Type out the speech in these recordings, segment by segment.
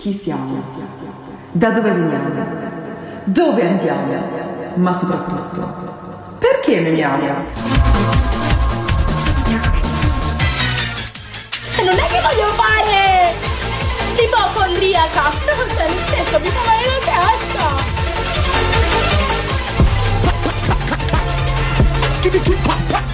Chi siamo? Da dove veniamo? Dove andiamo? Ma soprattutto, perché memiamo? Cioè, non è che voglio fare l'ipocondriaca! Cioè, nel senso, mi fa male la testa! Slay!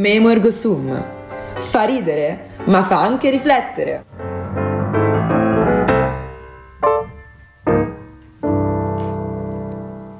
Memo ergo sum. Fa ridere, ma fa anche riflettere.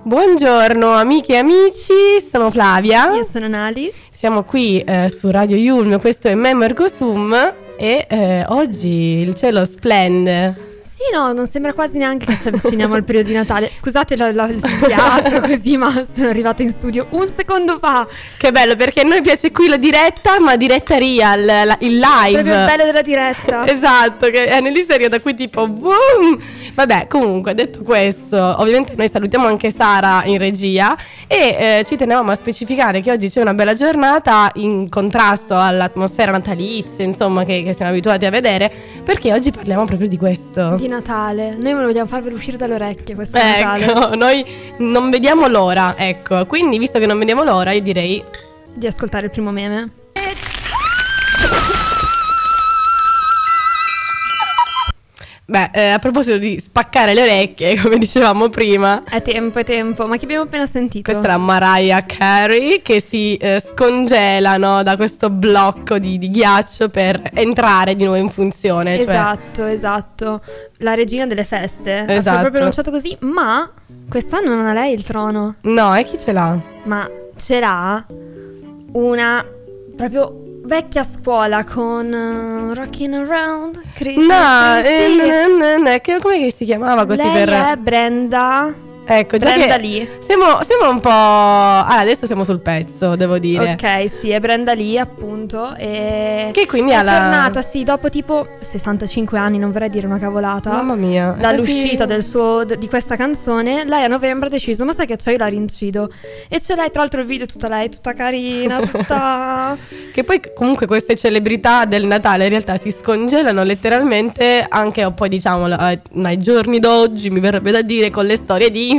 Buongiorno amiche e amici, sono Flavia. Io sono Nali. Siamo qui eh, su Radio Yulm, questo è Memo Ergo Sum e eh, oggi il cielo splende. Sì, no, non sembra quasi neanche che ci avviciniamo al periodo di Natale. Scusate la- la- il teatro così, ma sono arrivata in studio un secondo fa. Che bello perché a noi piace qui la diretta, ma diretta real, la- il live. Proprio il bello della diretta. Esatto, che è nell'isteria da cui tipo boom. Vabbè, comunque, detto questo, ovviamente noi salutiamo anche Sara in regia e eh, ci tenevamo a specificare che oggi c'è una bella giornata in contrasto all'atmosfera natalizia, insomma, che, che siamo abituati a vedere, perché oggi parliamo proprio di questo. Di Natale. Noi vogliamo farvelo uscire dalle orecchie questo Natale. Ecco, noi non vediamo l'ora, ecco. Quindi, visto che non vediamo l'ora, io direi Di ascoltare il primo meme. Beh, eh, a proposito di spaccare le orecchie, come dicevamo prima, È tempo, è tempo. Ma che abbiamo appena sentito? questa era Mariah Carey che si eh, scongelano da questo blocco di, di ghiaccio per entrare di nuovo in funzione. cioè- Esatto, esatto. La regina delle feste. Ha Esatto. proprio annunciato così. Ma quest'anno non ha lei il trono. No, e chi ce l'ha? Ma ce l'ha una proprio vecchia scuola con uh, Rockin' Around Christmas No, eh, n- n- n- come si chiamava così Lei per... è Brenda Ecco, già Brenda che Lee. siamo, siamo un po'... Ah, adesso siamo sul pezzo, devo dire. Ok, sì, è Brenda Lee appunto e Che quindi è ha la- tornata, sì, dopo tipo 65 anni, non vorrei dire una cavolata. Mamma mia. Dall'uscita del suo, di questa canzone, lei a novembre ha deciso, ma sai che c'ho, io la rincido. E ce l'hai tra l'altro il video tutta lei, tutta carina, tutta... Che poi comunque queste celebrità del Natale in realtà si scongelano letteralmente anche un po' diciamo ai giorni d'oggi, mi verrebbe da dire, con le storie di Instagram,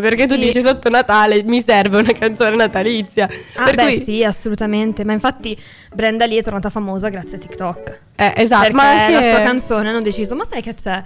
perché tu Sì. dici sotto Natale mi serve una canzone natalizia. Ah per beh cui, sì, assolutamente, ma infatti Brenda Lee è tornata famosa grazie a TikTok. eh, esatto, perché ma anche... la sua canzone hanno deciso, ma sai che c'è?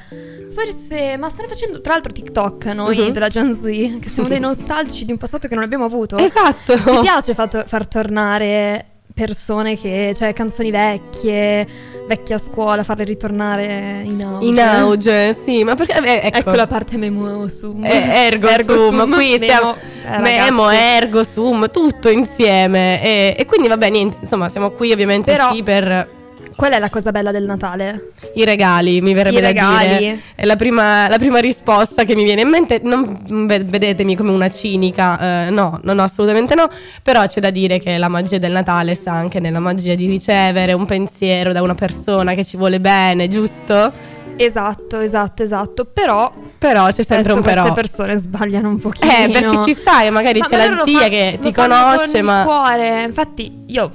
Forse, ma stanno facendo tra l'altro TikTok noi Mhm. della Gen Z, che siamo dei nostalgici di un passato che non abbiamo avuto. Esatto. Ci piace far, far tornare persone che, cioè canzoni vecchie, vecchie a scuola, farle ritornare in auge. In auge, sì, ma perché... eh, ecco, Ecco la parte memo sum. Eh, ergo, sum, qui stiamo eh, memo, ergo, sum, tutto insieme e, e quindi va bene, niente, insomma siamo qui ovviamente Però- sì per Qual è la cosa bella del Natale? i regali, mi verrebbe I da regali. dire. È la prima, la prima risposta che mi viene in mente, non ve- vedetemi come una cinica, eh, no, no, no, assolutamente no, però c'è da dire che la magia del Natale sta anche nella magia di ricevere un pensiero da una persona che ci vuole bene, giusto? Esatto, esatto, esatto. Però Però c'è sempre un però. queste persone sbagliano un pochino. Eh, perché ci stai, magari Ma c'è la zia fa- che ti conosce, ma... cuore. Infatti, io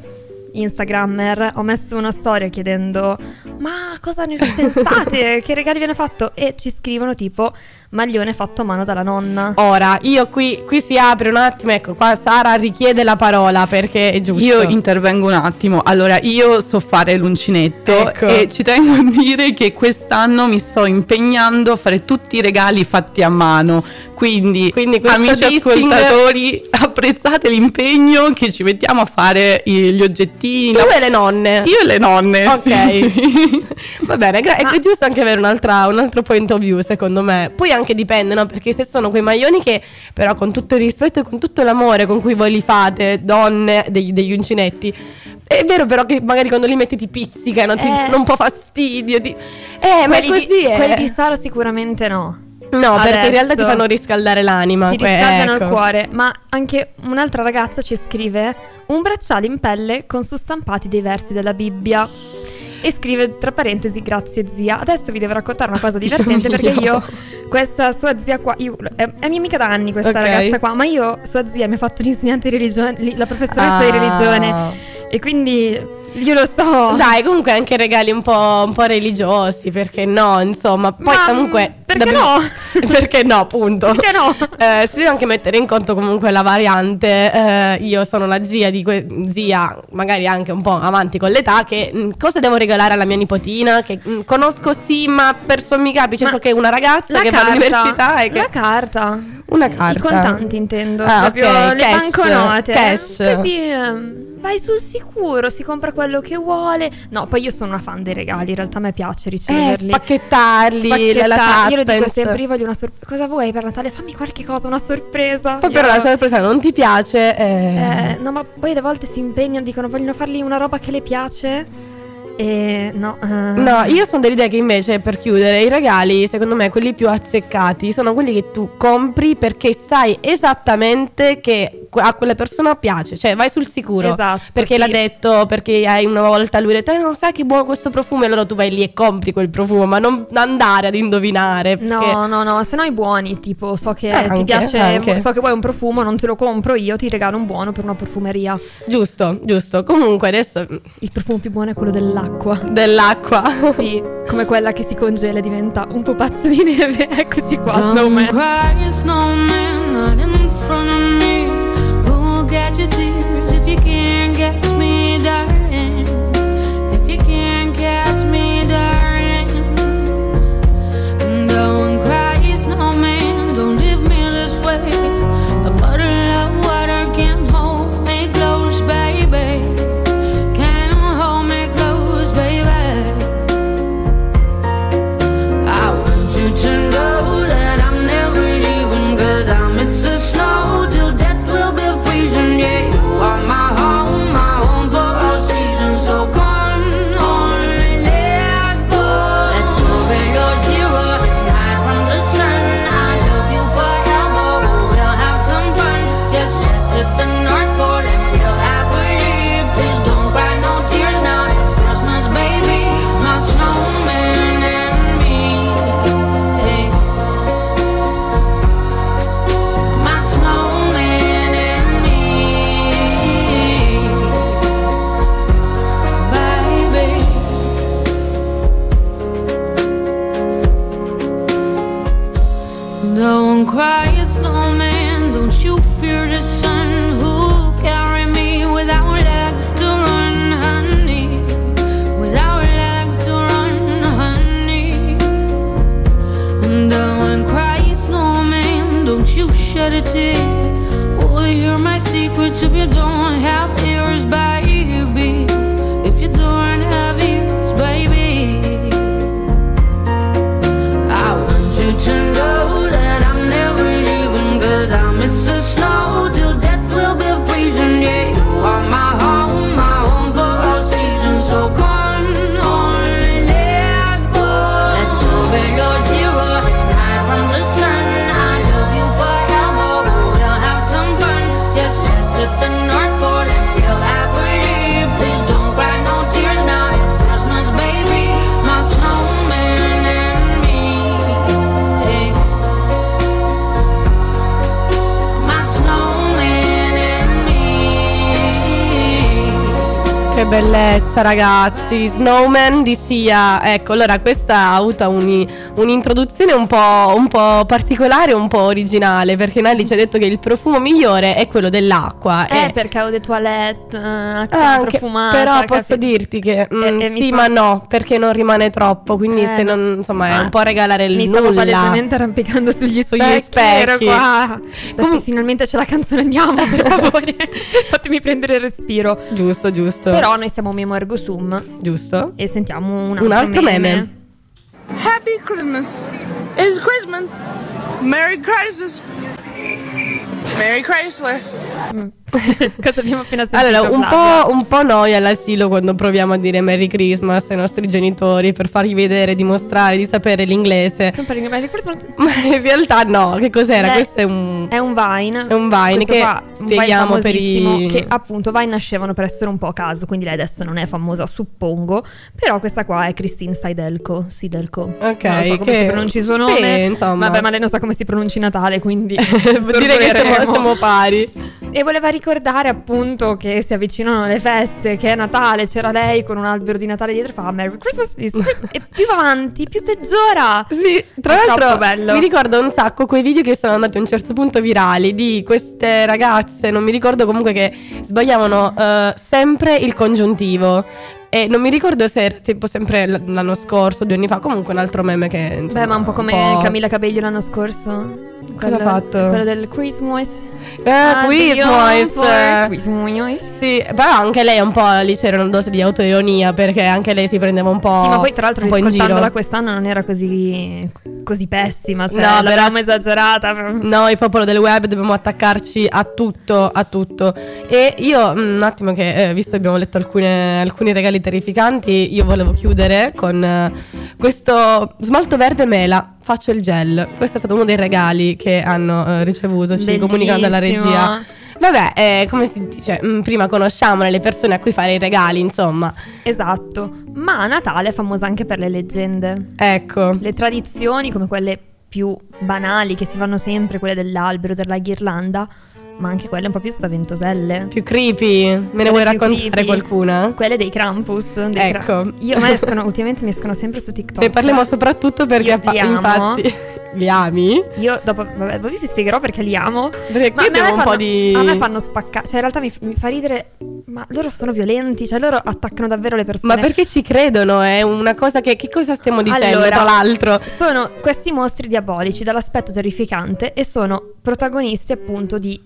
Instagrammer ho messo una storia chiedendo ma cosa ne pensate? Che regali viene fatto? E ci scrivono tipo maglione fatto a mano dalla nonna Ora, io qui, qui si apre un attimo, ecco, qua Sara richiede la parola perché è giusto. Io intervengo un attimo. Allora, io so fare l'uncinetto Ecco. e ci tengo a dire che quest'anno mi sto impegnando a fare tutti i regali fatti a mano. Quindi, Quindi amici dissing- ascoltatori, apprezzate l'impegno che ci mettiamo a fare i- gli oggettini. Tu e le nonne. Io e le nonne. Ok. sì. Va bene, gra- Ma- è giusto anche avere un'altra, un altro point of view, secondo me. Poi anche dipende, no? Perché se sono quei maglioni che, però, con tutto il rispetto e con tutto l'amore con cui voi li fate, donne degli, degli uncinetti. È vero, però, che magari quando li metti ti pizzicano, ti Eh. danno un po' fastidio. Ti... Eh, ma è quelli, così. di, eh. quelli di Sara sicuramente no No, perché in realtà ti Adesso. fanno riscaldare l'anima. ti que- riscaldano ecco. il cuore ma anche un'altra ragazza ci scrive un bracciale in pelle con su stampati dei versi della Bibbia e scrive tra parentesi grazie zia. Adesso vi devo raccontare una cosa divertente Dio perché mio. io questa sua zia qua io- è, è mia amica da anni questa Ok. ragazza qua, ma io sua zia mi ha fatto l'insegnante di religione, li- la professoressa di Ah. religione e quindi io lo so. Dai, comunque anche regali un po', un po' religiosi, perché no, insomma. Poi Ma, comunque... perché no? perché no, appunto. Perché no? Eh, si deve anche mettere in conto comunque la variante. eh, io sono la zia di que- zia, magari anche un po' avanti con l'età, che mh, cosa devo regalare alla mia nipotina? Che mh, conosco sì, ma per sommi capi, cioè so che è una ragazza che va carta, all'università e che... la carta. Una I carta. contanti intendo, Ah, proprio ok, le cash, banconote. cash. Così ehm, vai sul sicuro, si compra quello che vuole. No, poi io sono una fan dei regali, in realtà a me piace Eh, riceverli. spacchettarli, Spacchetta- la, la io lo dico sempre, io voglio una sorpresa. Cosa vuoi per Natale? Fammi qualche cosa, una sorpresa. Poi Io- però la sorpresa non ti piace. eh, Eh, no, ma poi alle volte si impegnano, dicono vogliono fargli una roba che le piace. E no. eh. No, io sono dell'idea che invece per chiudere i regali, secondo me quelli più azzeccati sono quelli che tu compri perché sai esattamente che a quella persona piace, cioè vai sul sicuro. Esatto, Perché sì. l'ha detto, perché hai una volta lui detto, eh, non sai che buono questo profumo, e allora tu vai lì e compri quel profumo, ma non andare ad indovinare. Perché... No, no, no, se no i buoni, tipo, so che Eh, ti anche, piace, anche. so che vuoi un profumo, non te lo compro io, ti regalo un buono per una profumeria. Giusto, giusto. Comunque adesso Il profumo più buono è quello dell'acqua. Dell'acqua. Sì, come quella che si congela e diventa un pupazzo di neve. Eccoci qua, Snowman. Bellezza ragazzi, Snowman di Sia, ecco allora questa ha avuto un- un'introduzione un po', un po' particolare, un po' originale perché Nelly ci ha detto che il profumo migliore è quello dell'acqua Eh, e- perché ho dei toilette, eh, acqua anche- profumata. però posso capito? dirti che mm, E- e mi sì sto- ma no perché non rimane troppo quindi Eh, se non insomma è un po' regalare il Mi stavo nulla palesemente arrampicando sugli Sugli specchi, ero specchi. qua. Ho detto, Comun- finalmente c'è la canzone, andiamo per favore. Fatemi prendere il respiro. giusto giusto Però noi siamo Memo Ergo Sum giusto e sentiamo un altro, un altro meme. Happy Christmas. It's Christmas. Merry Christmas. Merry Chrysler. Mm. Cosa abbiamo appena sentito? Allora, un po', un po' noi all'asilo quando proviamo a dire Merry Christmas ai nostri genitori per fargli vedere, dimostrare di sapere l'inglese. Ma in realtà no, che cos'era? Beh, Questo è un... È un Vine. È un Vine Questo che qua, un Vine spieghiamo per i- Che appunto Vine nascevano per essere un po' a caso, quindi lei adesso non è famosa, suppongo. Però questa qua è Christine Seidelko. Sidelko. Ok, non so come che- si pronunci il suo sì, nome. insomma. Vabbè, ma lei non sa come si pronunci Natale, quindi. Vuol dire che siamo, siamo pari. E voleva ricordare appunto che si avvicinano le feste, che è Natale, c'era lei con un albero di Natale dietro e fa Merry Christmas, Christmas", e più va avanti, più peggiora. Sì, tra È l'altro bello. mi ricordo un sacco quei video che sono andati a un certo punto virali di queste ragazze, non mi ricordo comunque che sbagliavano eh, sempre il congiuntivo. E non mi ricordo se era tipo sempre l'anno scorso, due anni fa, comunque un altro meme che... insomma, Beh, ma un po' come Camilla Cabello l'anno scorso. Cosa ha fatto? Quello del Christmas. Eh, Ah, for Christmas. Sì, però anche lei un po' lì c'era una dose di autoironia perché anche lei si prendeva un po', Sì, ma poi tra l'altro un po' riscoltandola quest'anno non era così, così pessima, cioè No, l'avevamo però- esagerata. Noi, popolo del web, dobbiamo attaccarci a tutto, a tutto. E io, mm, un attimo che, eh, visto che abbiamo letto alcune- alcuni regali terrificanti, io volevo chiudere con eh, questo smalto verde mela. Faccio il gel. Questo è stato uno dei regali che hanno eh, ricevuto, ci comunicano dalla Bellissimo. regia. Vabbè, eh, come si dice, mm, prima conosciamo le persone a cui fare i regali, insomma. Esatto, ma Natale è famosa anche per le leggende. Ecco. Le tradizioni come quelle più banali che si fanno sempre, quelle dell'albero, della ghirlanda, ma anche quelle un po' più spaventoselle. Più creepy. Me ne Quelle vuoi più raccontare creepy. qualcuna? Quelle dei Krampus. dei Ecco. Io mi escono, ultimamente mi escono sempre su TikTok. Ne parliamo soprattutto perché Io amo. infatti li ami? Io dopo, vabbè, poi vi spiegherò perché li amo. Perché qui abbiamo un fanno- po' di A me fanno spaccare, cioè in realtà mi, mi fa ridere, ma loro sono violenti, cioè loro attaccano davvero le persone. Ma perché ci credono? È una cosa che. Che cosa stiamo dicendo, Allora, tra l'altro? Sono questi mostri diabolici dall'aspetto terrificante e sono protagonisti appunto di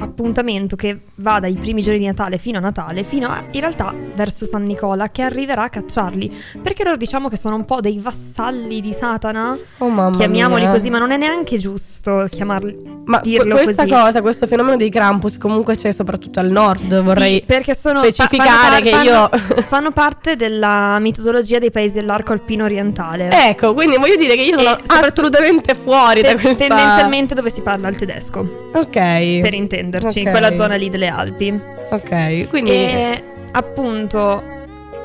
appuntamento che va dai primi giorni di Natale fino a Natale, fino a in realtà verso San Nicola che arriverà a cacciarli. Perché loro diciamo che sono un po' dei vassalli di Satana. Oh mamma Chiamiamoli mia. così, ma non è neanche giusto chiamarli Ma dirlo que- questa così. cosa, questo fenomeno dei Krampus comunque c'è soprattutto al nord. Vorrei Sì, perché sono specificare fa- che fanno io. par- fanno parte della mitologia dei paesi dell'arco alpino orientale. ecco, quindi voglio dire che io sono assolutamente fuori da Te- questa. Tendenzialmente dove si parla il tedesco, Ok. per intenderci, in quella zona lì delle Alpi. Ok, quindi. E appunto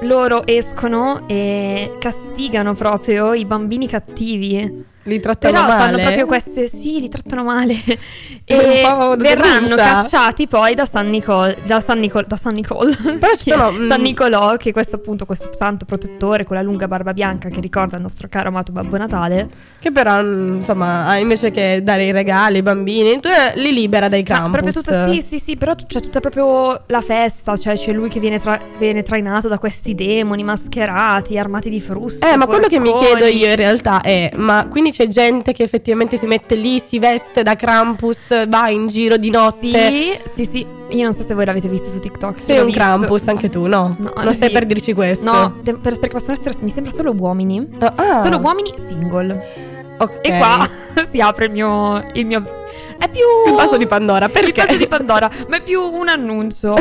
loro escono e castigano proprio i bambini cattivi. Li trattano Però male. fanno proprio queste. Sì, li trattano male. E verranno cacciati poi da San Nicol. Da San Nicol. Da San Nicol. Però ci sono, mm, San Nicolò, che è questo appunto questo santo protettore con la lunga barba bianca che ricorda il nostro caro amato Babbo Natale. Che però, mm, insomma, invece che dare i regali ai bambini, eh, li libera dai Ma Krampus. proprio tutta, sì, sì, sì, però c'è tutta proprio la festa, cioè c'è lui che viene, tra- viene trainato da questi demoni mascherati, armati di fruste. Eh, ma quello che mi chiedo io in realtà è: ma quindi c'è gente che effettivamente si mette lì, si veste da Krampus, va in giro di notte? Sì, sì, sì. Io non so se voi l'avete visto su TikTok. Sei un visto. Krampus anche tu, no? No, non stai sì. per dirci questo? No, de- per- perché possono essere, mi sembra solo uomini. Ah, ah, Solo uomini single. ok. E qua si apre il mio, il mio. È più. Il vaso di Pandora, perché? Il vaso di Pandora, ma è più un annuncio,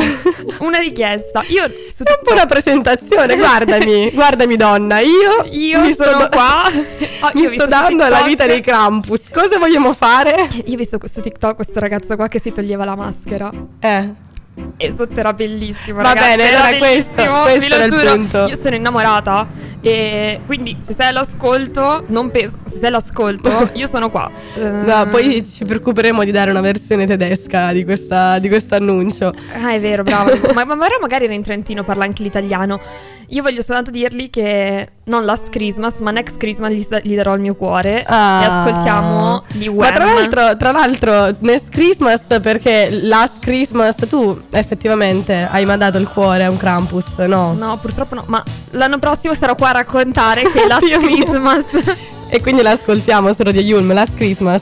una richiesta. Io su È un po' una presentazione, guardami, guardami donna, io, Io mi sono sto- qua. Oh, mi sto dando alla vita dei Krampus, cosa vogliamo fare? Io ho visto su TikTok questo ragazzo qua che si toglieva la maschera. Eh, E sotto era bellissimo. Va ragazzi, bene, era allora questo- questo era il giuro. punto. Io sono innamorata. E quindi, se sei all'ascolto, non penso. Se sei all'ascolto, io sono qua. no, Eh, poi ci preoccuperemo di dare una versione tedesca di questa di questo annuncio. Ah, è vero, bravo. ma, ma magari era in Trentino, parla anche l'italiano. Io voglio soltanto dirgli che non Last Christmas, ma Next Christmas gli, gli darò il mio cuore. E ascoltiamo gli Wham. Ma tra l'altro, tra l'altro, Next Christmas, perché Last Christmas tu effettivamente hai mandato il cuore a un Krampus, no? No, purtroppo no. Ma l'anno prossimo sarò qua raccontare che Last Dio mio. Christmas. E quindi l'ascoltiamo solo di Yulm, Last Christmas.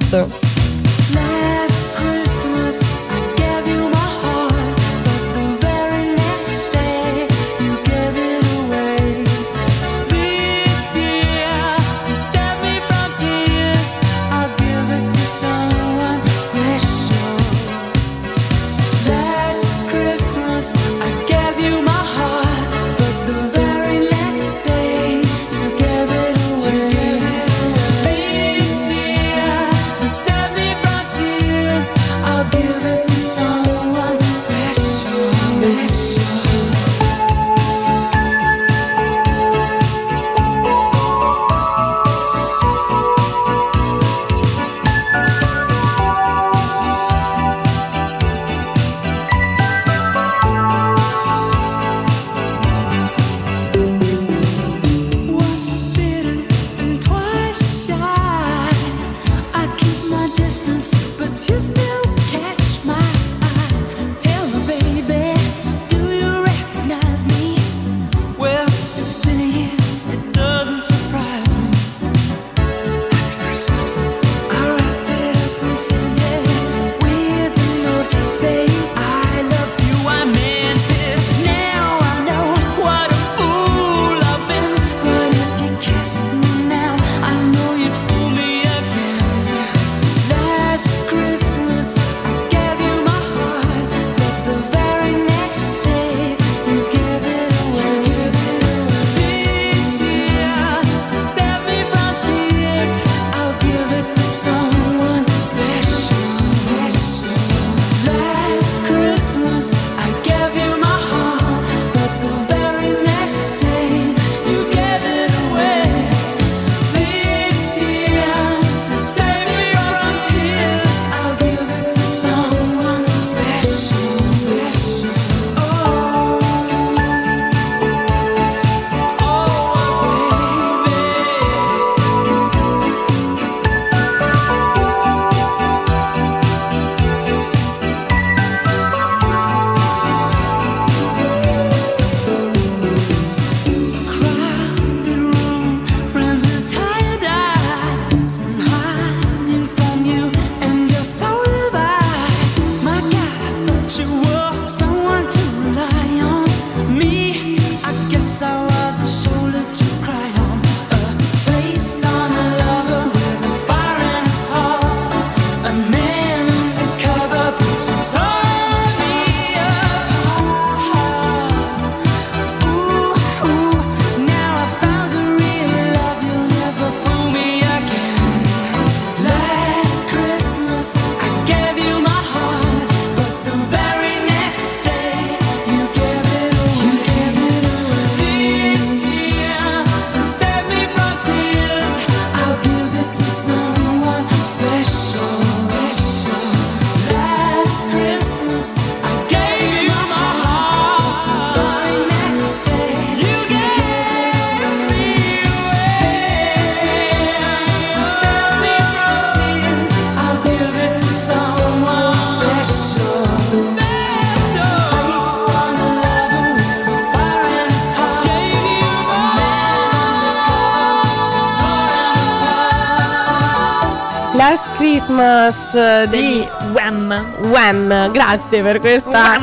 Christmas eh, di Wham. Wham. Grazie per questa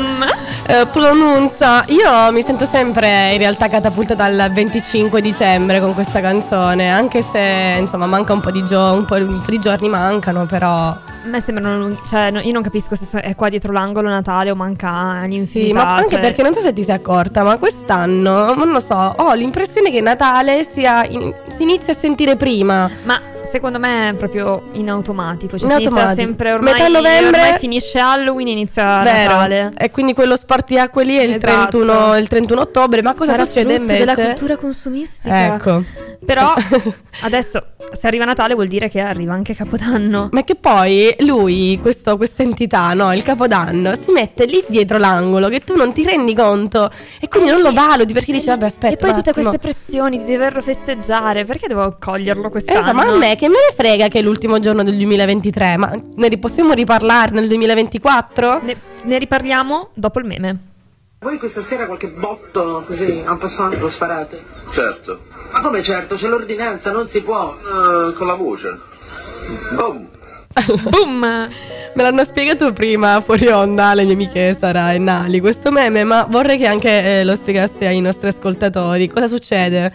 eh, pronuncia. Io mi sento sempre in realtà catapultata dal 25 dicembre con questa canzone, anche se insomma manca un po' di, gio- un po', di giorni mancano, però A me sembrano cioè io non capisco se è qua dietro l'angolo Natale o manca Sì, all'infinità. ma anche cioè- perché non so se ti sei accorta, ma quest'anno, non lo so, ho l'impressione che Natale sia in- si inizia a sentire prima. Ma secondo me è proprio in automatico. Cioè In automatico. sempre ormai, Metà novembre- ormai finisce Halloween, inizia Vero. Natale. E quindi quello spartiacque lì è il, Esatto. 31, il 31 ottobre. Ma cosa Sarà succede invece? della cultura consumistica. Ecco. Però adesso se arriva Natale vuol dire che arriva anche Capodanno. Ma che poi lui, questo, questa entità, no, il capodanno, si mette lì dietro l'angolo che tu non ti rendi conto e quindi non lo valuti perché dici vabbè aspetta. e poi tutte queste pressioni di doverlo festeggiare, perché devo coglierlo quest'anno? Esatto, ma a me che me ne frega che è l'ultimo giorno del 2023, ma ne possiamo riparlare nel 2024? Ne, ne riparliamo dopo il meme. Voi questa sera qualche botto così en passant lo sparate? Certo, Ma come certo? C'è l'ordinanza, non si può. Eh, con la voce. Boom. Boom! Me l'hanno spiegato prima fuori onda le mie amiche Sara e Nali questo meme, ma vorrei che anche eh, lo spiegaste ai nostri ascoltatori. Cosa succede?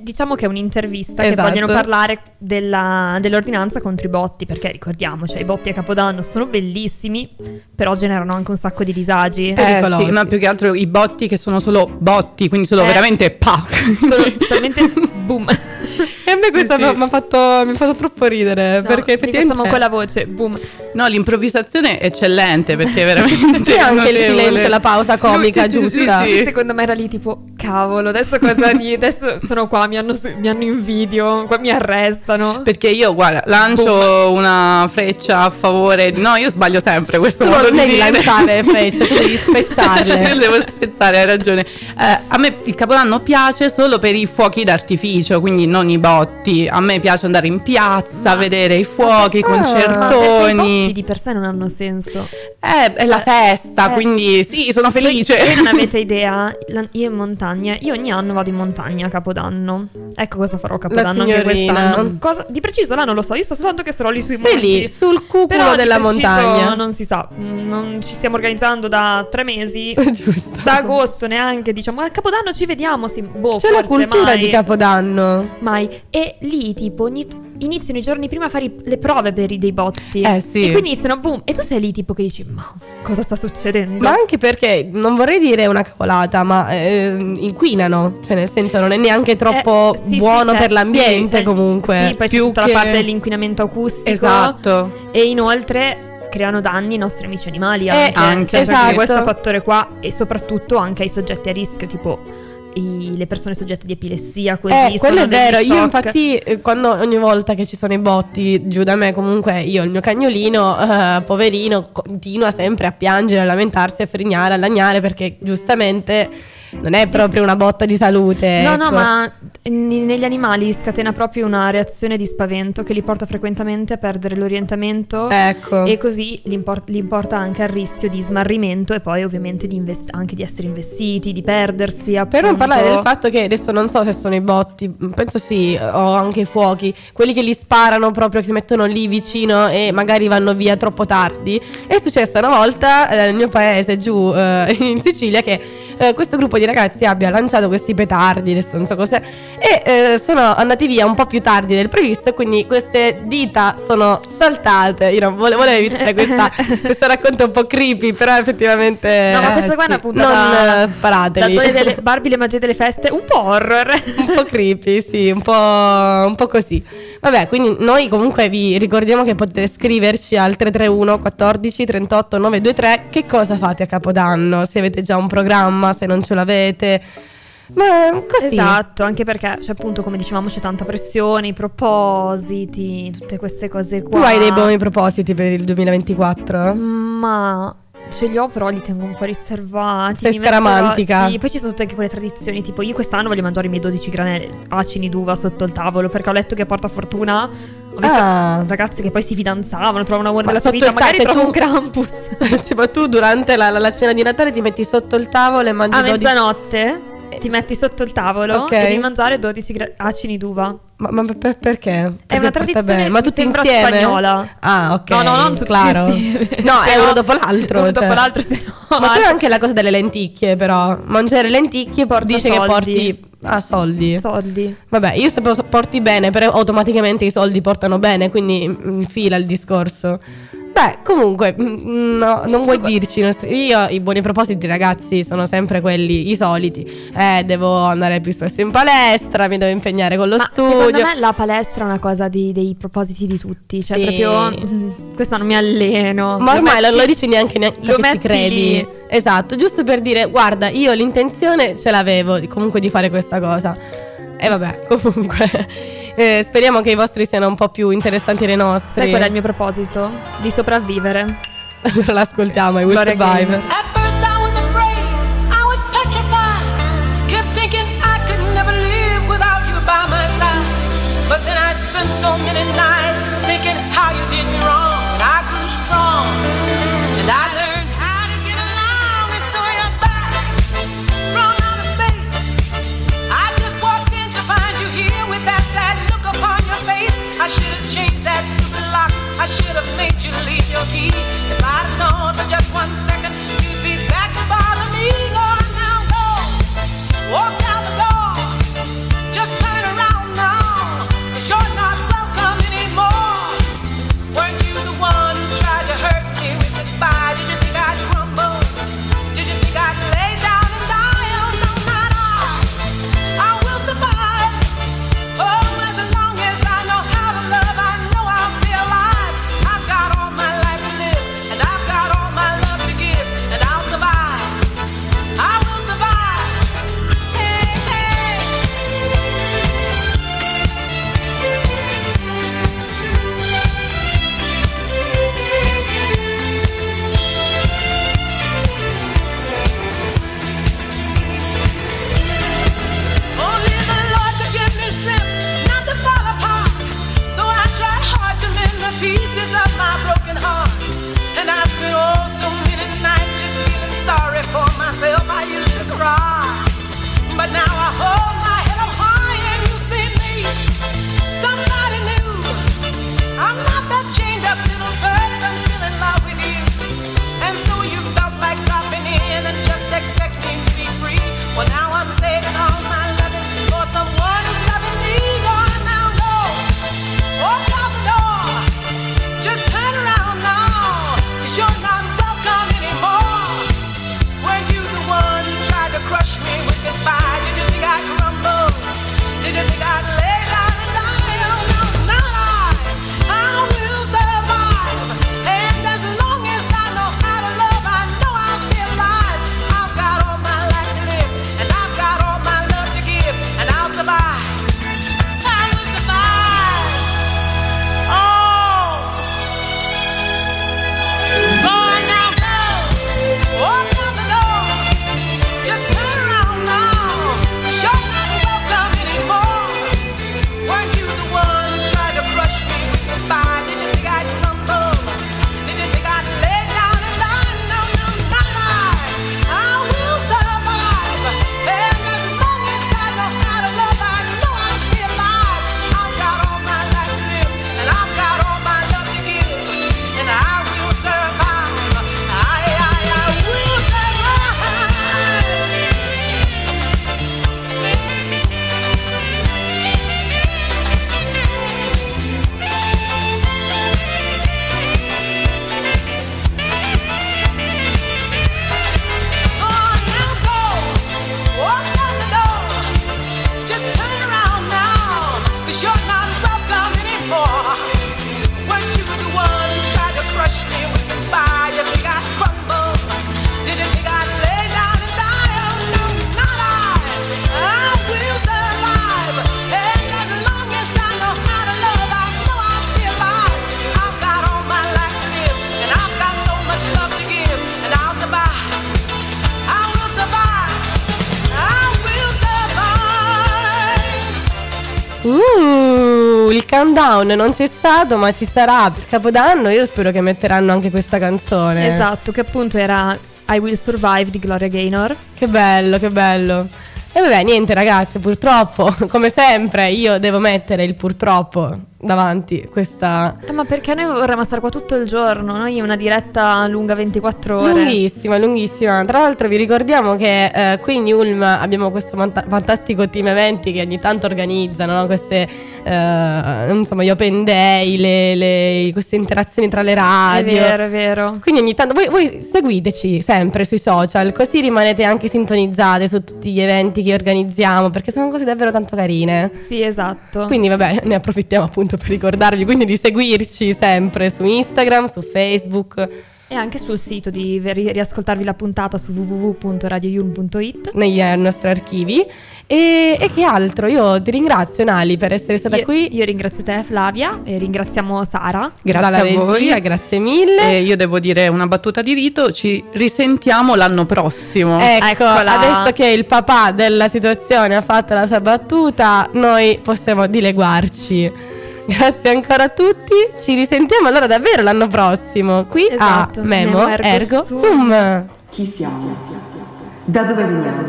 Diciamo che è un'intervista che Esatto. vogliono parlare della- dell'ordinanza contro i botti, perché ricordiamo, cioè, i botti a Capodanno sono bellissimi, però generano anche un sacco di disagi. Eh sì, ma più che altro i botti che sono solo botti, quindi solo Eh. veramente pa. Solo solamente boom. Me questa sì. mi ha fatto, mi ha fatto troppo ridere No, perché facciamo effettivamente con la voce, boom. No, l'improvvisazione è eccellente perché veramente C'è anche il silenzio, la pausa comica Sì, sì, sì, giusta. sì. Secondo me era lì tipo, cavolo, adesso cosa di... Adesso sono qua, mi hanno, mi hanno in video, qua mi arrestano. Perché io, guarda, lancio una freccia a favore di... No, io sbaglio sempre questo Tu modo non di devi dire. lanciare frecce, tu devi spezzarle. Io devo spezzare, hai ragione. Eh, a me il Capodanno piace solo per i fuochi d'artificio, quindi non i botti. A me piace andare in piazza, vedere i fuochi, i Ah. Ma i botti concertoni. di per sé non hanno senso. Eh, è la festa, Eh. quindi sì, sono felice. Voi non avete idea, io in montagna, io ogni anno vado in montagna a Capodanno. Ecco cosa farò a Capodanno anche quest'anno. Cosa- di preciso là non lo so, io sto soltanto che sarò lì sui Sei monti. lì, sul cuculo Però della montagna. Non si sa, non ci stiamo organizzando da tre mesi. Giusto. Da agosto neanche, diciamo, a Capodanno ci vediamo, sì, boh, C'è la cultura mai. di Capodanno. Mai. E lì, tipo, ogni- iniziano i giorni prima a fare i- le prove per i dei botti. Eh, sì. E quindi iniziano, boom. E tu sei lì, tipo, che dici, ma cosa sta succedendo? Ma anche perché non vorrei dire una cavolata, ma eh, inquinano. Cioè, nel senso, non è neanche troppo Eh, sì, sì, buono c'è- per l'ambiente, sì, c'è- comunque. Sì, poi c'è Più tutta che- la parte dell'inquinamento acustico. Esatto. E inoltre creano danni ai nostri amici animali Eh, anche. anche, Cioè, esatto. perché questo fattore qua e soprattutto anche ai soggetti a rischio, tipo i- le persone soggette di epilessia, così. Eh, quello è vero. Io, infatti, eh, quando ogni volta che ci sono i botti giù da me, comunque io, il mio cagnolino, eh, poverino, continua sempre a piangere, a lamentarsi, a frignare, a lagnare perché giustamente non è proprio una botta di salute. No, no, ecco. ma n- negli animali scatena proprio una reazione di spavento che li porta frequentemente a perdere l'orientamento Ecco. e così li, import- li porta anche al rischio di smarrimento e poi ovviamente di invest- anche di essere investiti, di perdersi. Per non appunto. parlare del fatto che adesso non so se sono i botti, penso sì, o anche i fuochi, quelli che li sparano proprio, che si mettono lì vicino e magari vanno via troppo tardi. È successo una volta eh, nel mio paese, giù eh, in Sicilia, che eh, questo gruppo di ragazzi abbia lanciato questi petardi, adesso non so cos'è, e eh, sono andati via un po' più tardi del previsto, quindi queste dita sono saltate. Io non volevo, volevo evitare questa, questo racconto un po' creepy, però effettivamente... No, ma questa Eh, qua è una sì. puntata Non eh, sparateli. La delle Barbie le magie delle feste, un po' horror. un po' creepy, sì, un po', un po' così. Vabbè, quindi noi comunque vi ricordiamo che potete scriverci al 331 14 38 923 che cosa fate a Capodanno, se avete già un programma, se non ce l'avete. Ma così. Esatto, anche perché cioè, appunto come dicevamo c'è tanta pressione, i propositi, tutte queste cose qua. Tu hai dei buoni propositi per il 2024? Ma ce li ho, però li tengo un po' riservati. Sei Mi metterò- scaramantica. Sì, poi ci sono tutte anche quelle tradizioni. Tipo, io quest'anno voglio mangiare i miei 12 granelli acini d'uva sotto il tavolo perché ho letto che porta fortuna. Ho visto Ah. ragazzi che poi si fidanzavano, trovano amore Ma nella sua sotto vita, il ta- magari cioè, un tu- Krampus. Cioè, ma tu durante la, la- la cena di Natale ti metti sotto il tavolo e mangi A 12 mezzanotte ti metti sotto il tavolo Ok. e devi mangiare 12 gra- acini d'uva. Ma, ma per, perché? perché? È una tradizione ma tutti insieme? spagnola. Ah, ok. No, no, non tutti claro. No, è cioè, uno dopo l'altro. Uno cioè. dopo l'altro, se no. Ma poi anche la cosa delle lenticchie, però. Mangiare lenticchie porta dice soldi. che porti Ah, soldi. Soldi. Vabbè, io se porti bene, però automaticamente i soldi portano bene, quindi mm, fila il discorso. Beh, comunque, mm, mm, no, non vuoi dirci. Io i buoni propositi, ragazzi, sono sempre quelli, i soliti. Eh, devo andare più spesso in palestra, mi devo impegnare con lo Ma studio. Secondo me la palestra è una cosa di, dei propositi di tutti. Cioè, sì. proprio. Mm, questa non mi alleno. Ma ormai lo, lo dici neanche, neanche lo ci credi. Lì. Esatto, giusto per dire, guarda, io l'intenzione ce l'avevo comunque di fare questa cosa. E vabbè, comunque, eh, speriamo che i vostri siano un po' più interessanti dei nostri. Sai qual è il mio proposito? Di sopravvivere. allora l'ascoltiamo, I Will Gloria Survive. Game. lockdown non c'è stato, ma ci sarà per Capodanno. Io spero che metteranno anche questa canzone. Esatto, che appunto era I Will Survive di Gloria Gaynor. Che bello, che bello. E vabbè, niente ragazzi, purtroppo, come sempre, io devo mettere il purtroppo davanti questa Eh, ma perché noi vorremmo stare qua tutto il giorno? Noi una diretta lunga 24 ore. Lunghissima, lunghissima. Tra l'altro vi ricordiamo che eh, qui in Ulm abbiamo questo manta- fantastico team eventi che ogni tanto organizzano no? queste, eh, insomma, gli open day, le- le- queste interazioni tra le È radio. vero, è vero. Quindi ogni tanto voi, voi seguiteci sempre sui social, così rimanete anche sintonizzate su tutti gli eventi che organizziamo, perché sono cose davvero tanto carine. Sì, esatto. Quindi vabbè, ne approfittiamo appunto per ricordarvi quindi di seguirci sempre su Instagram, su Facebook, E anche sul sito di ri- riascoltarvi la puntata su www.radioyulm.it. negli eh, nostri archivi. E, e che altro? Io ti ringrazio Nali per essere stata Io, qui. io ringrazio te Flavia e ringraziamo Sara. Grazie dalla a voi. regia, grazie mille. E io devo dire una battuta di rito, ci risentiamo l'anno prossimo. Ecco, Eccola. adesso che il papà della situazione ha fatto la sua battuta, noi possiamo dileguarci. Grazie ancora a tutti, ci risentiamo allora davvero l'anno prossimo qui Esatto, a Memo, Memo Ergo Ergo Sum. Sum. Chi siamo? Da dove veniamo?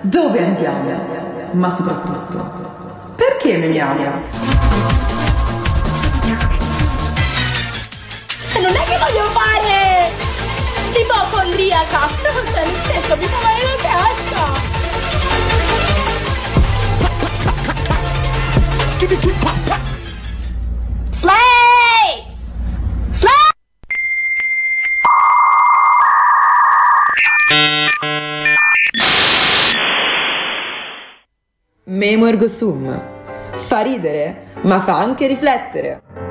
Dove andiamo? Ma soprattutto, perché memiamo? Non è che voglio fare l'ipocondriaca. Cioè, nel senso, mi fa male la testa. Slay! Slay! Memo ergo sum. Fa ridere, ma fa anche riflettere.